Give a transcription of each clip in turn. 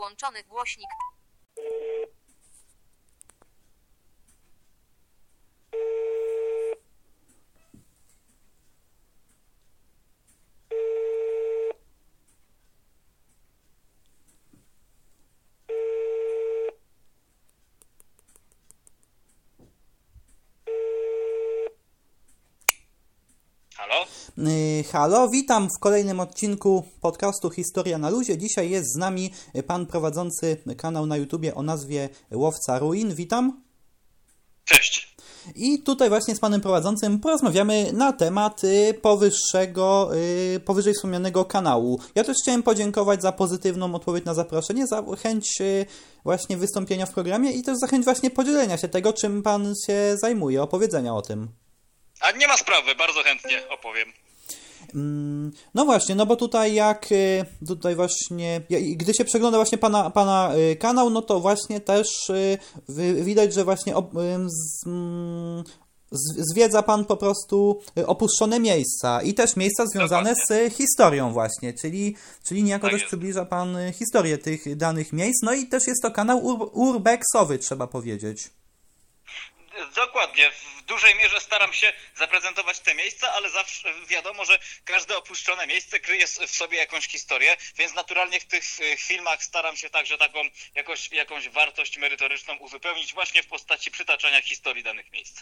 wyłączony głośnik. Halo? Y, Halo, witam w kolejnym odcinku podcastu Historia na Luzie. Dzisiaj jest z nami pan prowadzący kanał na YouTubie o nazwie Łowca Ruin. Witam. Cześć. I tutaj właśnie z panem prowadzącym porozmawiamy na temat y, powyższego, y, powyżej wspomnianego kanału. Ja też chciałem podziękować za pozytywną odpowiedź na zaproszenie, za chęć właśnie wystąpienia w programie i też za chęć właśnie podzielenia się tego, czym pan się zajmuje, opowiedzenia o tym. A nie ma sprawy, bardzo chętnie opowiem. Mm, No właśnie, no bo tutaj jak y, tutaj właśnie, gdy się przegląda właśnie pana, pana y, kanał, no to właśnie też y, widać, że właśnie z, mm, z- zwiedza pan po prostu opuszczone miejsca i też miejsca związane z y, historią właśnie, czyli, czyli niejako Tak też jest. przybliża pan historię tych danych miejsc, no i też jest to kanał ur- urbexowy, trzeba powiedzieć. Dokładnie, w dużej mierze staram się zaprezentować te miejsca, ale zawsze wiadomo, że każde opuszczone miejsce kryje w sobie jakąś historię, więc naturalnie w tych e, filmach staram się także taką jakoś, jakąś wartość merytoryczną uzupełnić właśnie w postaci przytaczania historii danych miejsc.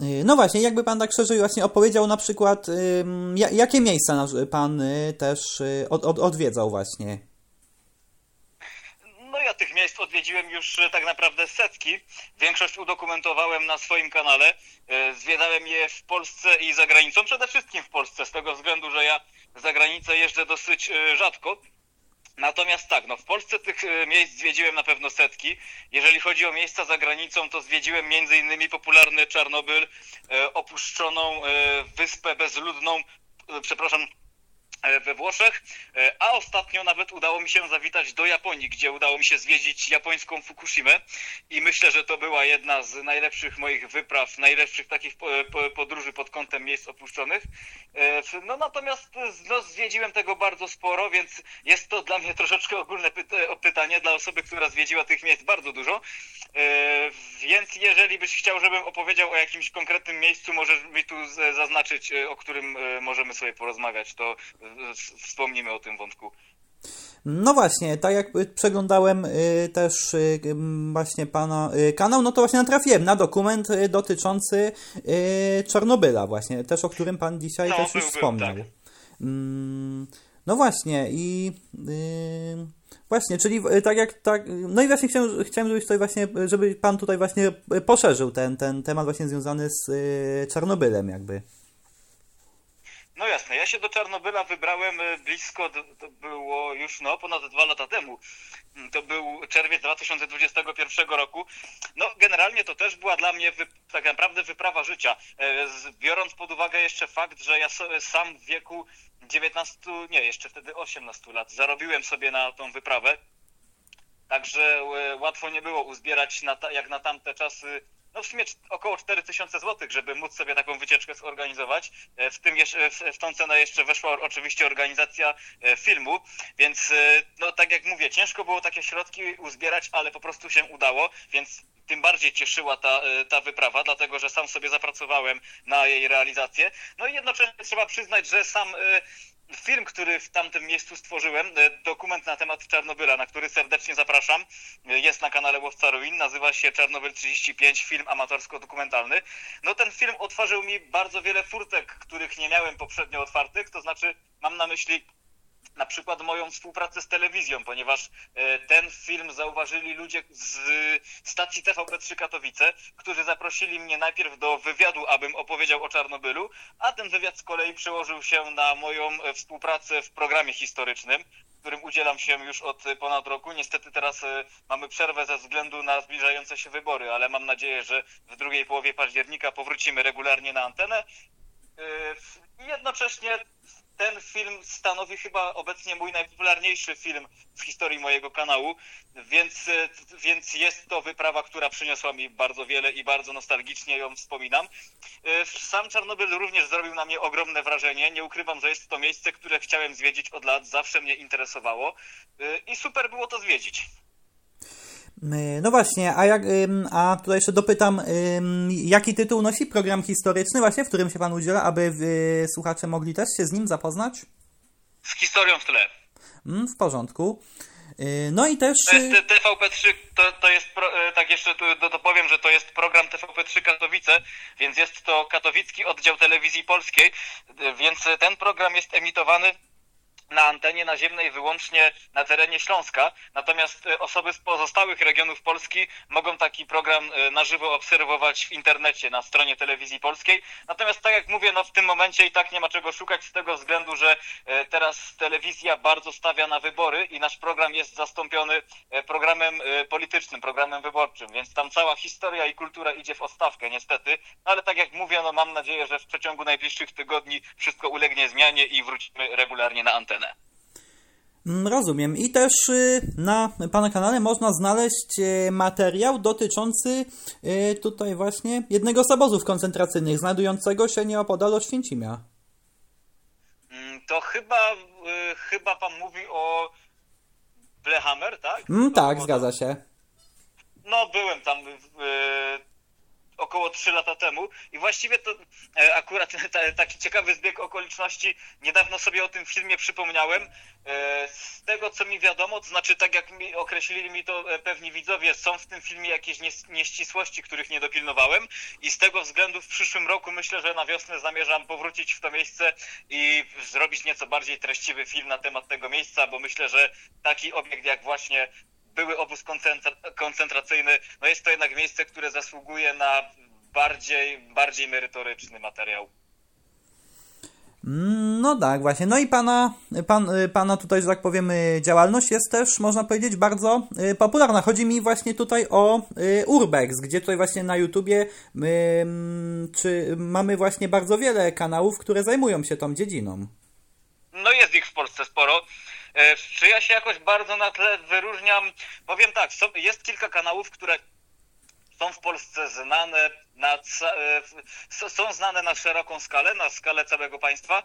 Y, No właśnie, jakby pan tak szerzej właśnie opowiedział na przykład, jakie miejsca pan y, też od, od, odwiedzał właśnie? Miejsc odwiedziłem już e, tak naprawdę setki. Większość udokumentowałem na swoim kanale. E, Zwiedzałem je w Polsce i za granicą. Przede wszystkim w Polsce, z tego względu, że ja za granicę jeżdżę dosyć e, rzadko. Natomiast tak, no w Polsce tych miejsc zwiedziłem na pewno setki. Jeżeli chodzi o miejsca za granicą, to zwiedziłem innymi popularny Czarnobyl, opuszczoną wyspę bezludną, przepraszam, we Włoszech, e, a ostatnio nawet udało mi się zawitać do Japonii, gdzie udało mi się zwiedzić japońską Fukushimę i myślę, że to była jedna z najlepszych moich wypraw, najlepszych takich po- po- podróży pod kątem miejsc opuszczonych. E, No natomiast e, no, zwiedziłem tego bardzo sporo, więc jest to dla mnie troszeczkę ogólne pyta- pytanie dla osoby, która zwiedziła tych miejsc bardzo dużo. E, Więc jeżeli byś chciał, żebym opowiedział o jakimś konkretnym miejscu, możesz mi tu zaznaczyć, e, o którym e, możemy sobie porozmawiać, to e, wspomnimy o tym wątku. No właśnie, tak jak przeglądałem y, też y, właśnie pana y, kanał, no to właśnie natrafiłem na dokument dotyczący Czarnobyla właśnie, też o którym pan dzisiaj No, też był, już był, wspomniał. tak. Mm, No właśnie i właśnie, czyli tak jak tak, no i właśnie chciałem, chciałem żebyś tutaj właśnie, żeby pan tutaj właśnie poszerzył ten, ten temat właśnie związany z Czarnobylem jakby. No jasne, ja się do Czarnobyla wybrałem e, blisko, to było już no ponad dwa lata temu. Mm, To był czerwiec 2021 roku. No generalnie to też była dla mnie tak naprawdę wyprawa życia. E, Biorąc pod uwagę jeszcze fakt, że ja sam w wieku 19, nie, jeszcze wtedy 18 lat zarobiłem sobie na tą wyprawę. Także e, łatwo nie było uzbierać na ta, jak na tamte czasy, no w sumie około 4000 zł, żeby móc sobie taką wycieczkę zorganizować. E, W tym jeszcze, w, tą cenę jeszcze weszła oczywiście organizacja e, filmu, więc e, no tak jak mówię, ciężko było takie środki uzbierać, ale po prostu się udało, więc tym bardziej cieszyła ta, ta wyprawa, dlatego że sam sobie zapracowałem na jej realizację. No i jednocześnie trzeba przyznać, że sam film, który w tamtym miejscu stworzyłem, e, dokument na temat Czarnobyla, na który serdecznie zapraszam, e, jest na kanale Łowca Ruin, nazywa się Czarnobyl 35, film amatorsko-dokumentalny. No ten film otworzył mi bardzo wiele furtek, których nie miałem poprzednio otwartych, to znaczy mam na myśli na przykład moją współpracę z telewizją, ponieważ e, ten film zauważyli ludzie z stacji TVP3 Katowice, którzy zaprosili mnie najpierw do wywiadu, abym opowiedział o Czarnobylu, a ten wywiad z kolei przełożył się na moją e, współpracę w programie historycznym, którym udzielam się już od ponad roku. Niestety teraz e, mamy przerwę ze względu na zbliżające się wybory, ale mam nadzieję, że w drugiej połowie października powrócimy regularnie na antenę. I jednocześnie ten film stanowi chyba obecnie mój najpopularniejszy film w historii mojego kanału, więc, więc jest to wyprawa, która przyniosła mi bardzo wiele i bardzo nostalgicznie ją wspominam. E, Sam Czarnobyl również zrobił na mnie ogromne wrażenie. Nie ukrywam, że jest to miejsce, które chciałem zwiedzić od lat, zawsze mnie interesowało e, i super było to zwiedzić. Y, No właśnie, a, jak, a tutaj jeszcze dopytam, jaki tytuł nosi program historyczny właśnie, w którym się Pan udziela, aby y, słuchacze mogli też się z nim zapoznać? Z historią w tle. Mm, w porządku. Y, No i też... To jest e, TVP3, to, to jest, tak jeszcze to, to, powiem, że to jest program TVP3 Katowice, więc jest to katowicki oddział telewizji polskiej, więc ten program jest emitowany na antenie naziemnej wyłącznie na terenie Śląska, natomiast e, osoby z pozostałych regionów Polski mogą taki program e, na żywo obserwować w internecie na stronie telewizji polskiej. Natomiast tak jak mówię, no w tym momencie i tak nie ma czego szukać z tego względu, że e, teraz telewizja bardzo stawia na wybory i nasz program jest zastąpiony programem politycznym, programem wyborczym, więc tam cała historia i kultura idzie w odstawkę niestety, no ale tak jak mówię, no mam nadzieję, że w przeciągu najbliższych tygodni wszystko ulegnie zmianie i wrócimy regularnie na antenę. Mm, Rozumiem. I też y, na Pana kanale można znaleźć y, materiał dotyczący y, tutaj właśnie jednego z obozów koncentracyjnych, znajdującego się nieopodal Oświęcimia. Mm, To chyba, y, chyba pan mówi o Blehammer, tak? Mm, tak, zgadza się. No, byłem tam około 3 lata temu i właściwie to e, akurat ta, taki ciekawy zbieg okoliczności, niedawno sobie o tym filmie przypomniałem. E, z tego, co mi wiadomo, to znaczy tak jak mi określili mi to e, pewni widzowie, są w tym filmie jakieś nieścisłości, których nie dopilnowałem i z tego względu w przyszłym roku myślę, że na wiosnę zamierzam powrócić w to miejsce i zrobić nieco bardziej treściwy film na temat tego miejsca, bo myślę, że taki obiekt jak właśnie były obóz koncentra- koncentracyjny, no jest to jednak miejsce, które zasługuje na bardziej, bardziej merytoryczny materiał. No tak, właśnie. No i pana, pan, pana tutaj, że tak powiem, działalność jest też, można powiedzieć, bardzo y, popularna. Chodzi mi właśnie tutaj o y, Urbex, gdzie tutaj właśnie na YouTubie y, mm, czy mamy właśnie bardzo wiele kanałów, które zajmują się tą dziedziną. No jest ich w Polsce sporo. E, Czy ja się jakoś bardzo na tle wyróżniam? Powiem tak, jest kilka kanałów, które są w Polsce znane na, e, są znane na szeroką skalę, na skalę całego państwa.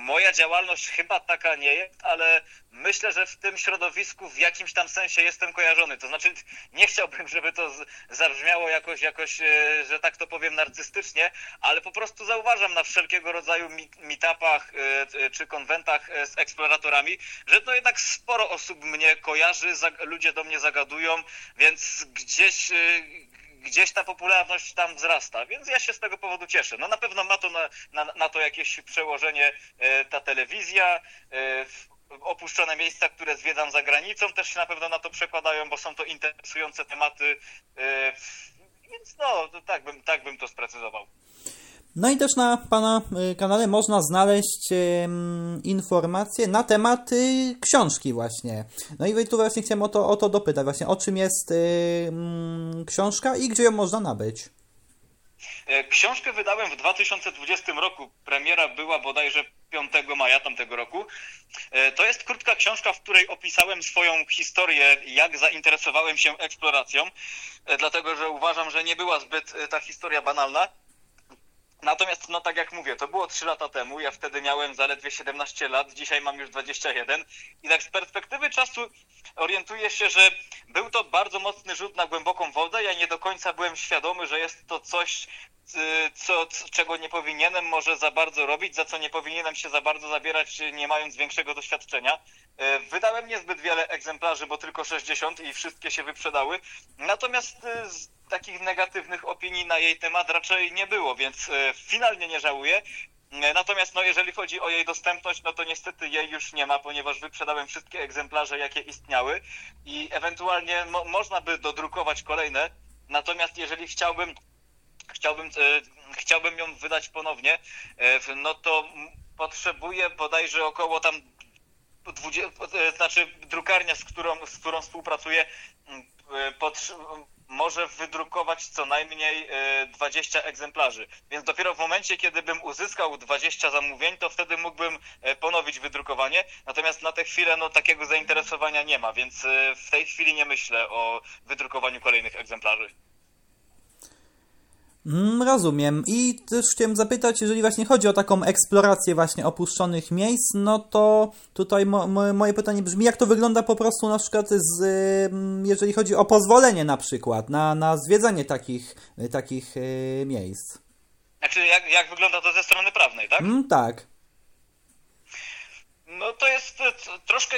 Moja działalność chyba taka nie jest, ale myślę, że w tym środowisku w jakimś tam sensie jestem kojarzony. To znaczy nie chciałbym, żeby to zabrzmiało jakoś, jakoś, e, że tak to powiem, narcystycznie, ale po prostu zauważam na wszelkiego rodzaju meetupach e, czy konwentach z eksploratorami, że to jednak sporo osób mnie kojarzy, ludzie do mnie zagadują, więc gdzieś gdzieś ta popularność tam wzrasta, więc ja się z tego powodu cieszę. No na pewno ma to na, na, na to jakieś przełożenie e, ta telewizja, e, opuszczone miejsca, które zwiedzam za granicą też się na pewno na to przekładają, bo są to interesujące tematy, e, więc no tak bym, tak bym to sprecyzował. No i też na pana y, kanale można znaleźć informacje na temat książki właśnie. No i tu właśnie chciałem o to, o to dopytać właśnie, o czym jest y, książka i gdzie ją można nabyć. E, Książkę wydałem w 2020 roku. Premiera była bodajże 5 maja tamtego roku. E, To jest krótka książka, w której opisałem swoją historię, jak zainteresowałem się eksploracją, e, dlatego że uważam, że nie była zbyt ta historia banalna. Natomiast, no tak jak mówię, to było 3 lata temu, ja wtedy miałem zaledwie 17 lat, dzisiaj mam już 21 i tak z perspektywy czasu orientuję się, że był to bardzo mocny rzut na głęboką wodę, ja nie do końca byłem świadomy, że jest to coś, co, c- czego nie powinienem może za bardzo robić, za co nie powinienem się za bardzo zabierać, y, nie mając większego doświadczenia. Y, Wydałem niezbyt wiele egzemplarzy, bo tylko 60 i wszystkie się wyprzedały. Natomiast y, takich negatywnych opinii na jej temat raczej nie było, więc y, finalnie nie żałuję. Y, Natomiast no, jeżeli chodzi o jej dostępność, no to niestety jej już nie ma, ponieważ wyprzedałem wszystkie egzemplarze, jakie istniały i ewentualnie mo- można by dodrukować kolejne. Natomiast jeżeli chciałbym chciałbym, e, chciałbym ją wydać ponownie, e, no to potrzebuję bodajże około tam 20, e, znaczy drukarnia, z którą, z którą współpracuję, może wydrukować co najmniej e, 20 egzemplarzy. Więc dopiero w momencie, kiedy bym uzyskał 20 zamówień, to wtedy mógłbym ponowić wydrukowanie. Natomiast na tę chwilę no, takiego zainteresowania nie ma, więc w tej chwili nie myślę o wydrukowaniu kolejnych egzemplarzy. Mm, rozumiem. I też chciałem zapytać, jeżeli właśnie chodzi o taką eksplorację właśnie opuszczonych miejsc, no to tutaj mo, mo, moje pytanie brzmi, jak to wygląda po prostu na przykład z, jeżeli chodzi o pozwolenie na przykład, na, na zwiedzanie takich, y, takich y, miejsc. Znaczy, jak, jak wygląda to ze strony prawnej, tak? Mm, tak. No to jest t- troszkę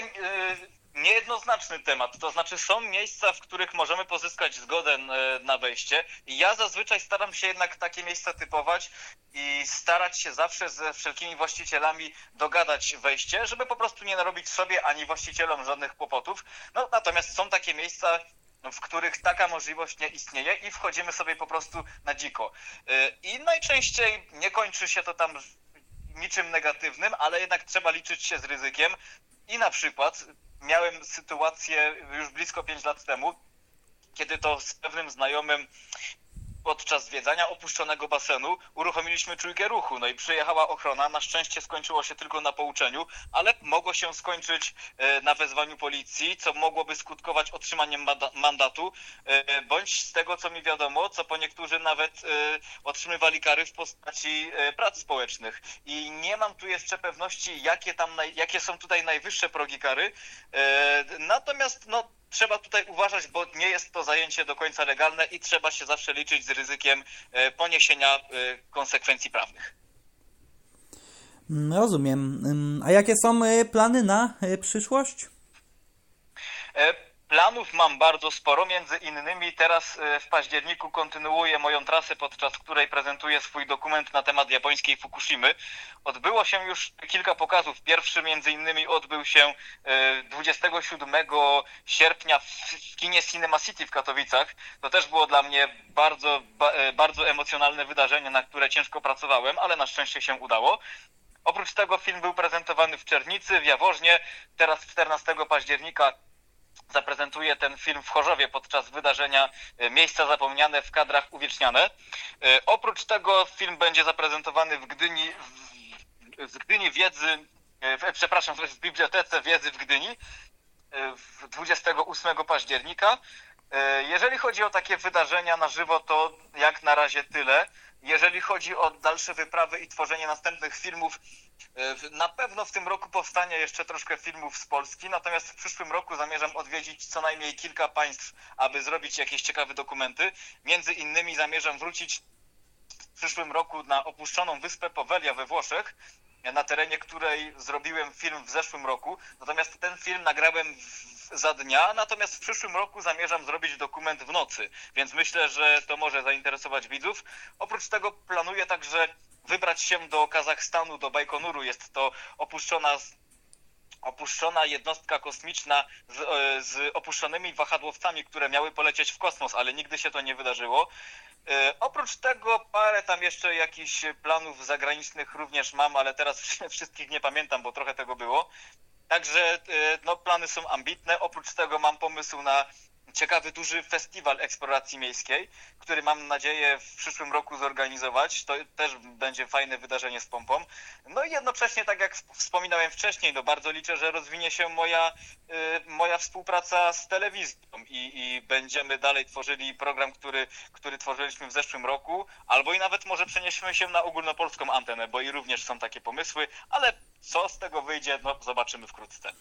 niejednoznaczny temat. To znaczy są miejsca, w których możemy pozyskać zgodę e, na wejście ja zazwyczaj staram się jednak takie miejsca typować i starać się zawsze ze wszelkimi właścicielami dogadać wejście, żeby po prostu nie narobić sobie ani właścicielom żadnych kłopotów. No natomiast są takie miejsca, w których taka możliwość nie istnieje i wchodzimy sobie po prostu na dziko. E, I najczęściej nie kończy się to tam niczym negatywnym, ale jednak trzeba liczyć się z ryzykiem. I na przykład miałem sytuację już blisko 5 lat temu, kiedy to z pewnym znajomym podczas zwiedzania opuszczonego basenu uruchomiliśmy czujkę ruchu. No i przyjechała ochrona. Na szczęście skończyło się tylko na pouczeniu, ale mogło się skończyć e, na wezwaniu policji, co mogłoby skutkować otrzymaniem manda- mandatu, e, bądź z tego co mi wiadomo, co po niektórzy nawet e, otrzymywali kary w postaci prac społecznych. I nie mam tu jeszcze pewności, jakie tam jakie są tutaj najwyższe progi kary. Natomiast no trzeba tutaj uważać, bo nie jest to zajęcie do końca legalne i trzeba się zawsze liczyć z ryzykiem e, poniesienia e, konsekwencji prawnych. Mm, Rozumiem. Ym, A jakie są y, plany na przyszłość? E, Planów mam bardzo sporo, między innymi teraz e, w październiku kontynuuję moją trasę, podczas której prezentuję swój dokument na temat japońskiej Fukushimy. Odbyło się już kilka pokazów. Pierwszy między innymi odbył się e, 27 sierpnia w kinie Cinema City w Katowicach. To też było dla mnie bardzo, ba, e, bardzo emocjonalne wydarzenie, na które ciężko pracowałem, ale na szczęście się udało. Oprócz tego film był prezentowany w Czernicy, w Jaworznie. Teraz 14 października zaprezentuję ten film w Chorzowie podczas wydarzenia e, Miejsca Zapomniane w kadrach uwieczniane. E, Oprócz tego film będzie zaprezentowany w Gdyni, w, Gdyni Wiedzy, e, w, przepraszam, w Bibliotece Wiedzy w Gdyni e, w 28 października. Jeżeli chodzi o takie wydarzenia na żywo, to jak na razie tyle. Jeżeli chodzi o dalsze wyprawy i tworzenie następnych filmów, e, na pewno w tym roku powstanie jeszcze troszkę filmów z Polski, natomiast w przyszłym roku zamierzam odwiedzić co najmniej kilka państw, aby zrobić jakieś ciekawe dokumenty. Między innymi zamierzam wrócić w przyszłym roku na opuszczoną wyspę Powelia we Włoszech, na terenie której zrobiłem film w zeszłym roku. Natomiast ten film nagrałem w, za dnia, natomiast w przyszłym roku zamierzam zrobić dokument w nocy, więc myślę, że to może zainteresować widzów. Oprócz tego planuję także wybrać się do Kazachstanu, do Bajkonuru. Jest to opuszczona opuszczona jednostka kosmiczna z, e, z opuszczonymi wahadłowcami, które miały polecieć w kosmos, ale nigdy się to nie wydarzyło. E, Oprócz tego parę tam jeszcze jakichś planów zagranicznych również mam, ale teraz wszystkich nie pamiętam, bo trochę tego było. Także e, no, plany są ambitne. Oprócz tego mam pomysł na ciekawy, duży festiwal eksploracji miejskiej, który mam nadzieję w przyszłym roku zorganizować. To też będzie fajne wydarzenie z pompą. No i jednocześnie, tak jak wspominałem wcześniej, no bardzo liczę, że rozwinie się moja, y, moja współpraca z telewizją i, i będziemy dalej tworzyli program, który, który tworzyliśmy w zeszłym roku, albo i nawet może przeniesiemy się na ogólnopolską antenę, bo i również są takie pomysły, ale co z tego wyjdzie, no zobaczymy wkrótce.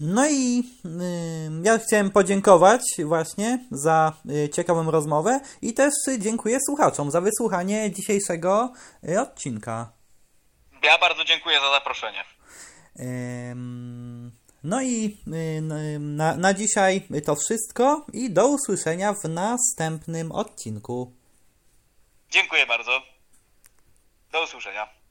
No i y, ja chciałem podziękować właśnie za y, ciekawą rozmowę i też dziękuję słuchaczom za wysłuchanie dzisiejszego y, odcinka. Ja bardzo dziękuję za zaproszenie. No i y, na, na dzisiaj to wszystko i do usłyszenia w następnym odcinku. Dziękuję bardzo. Do usłyszenia.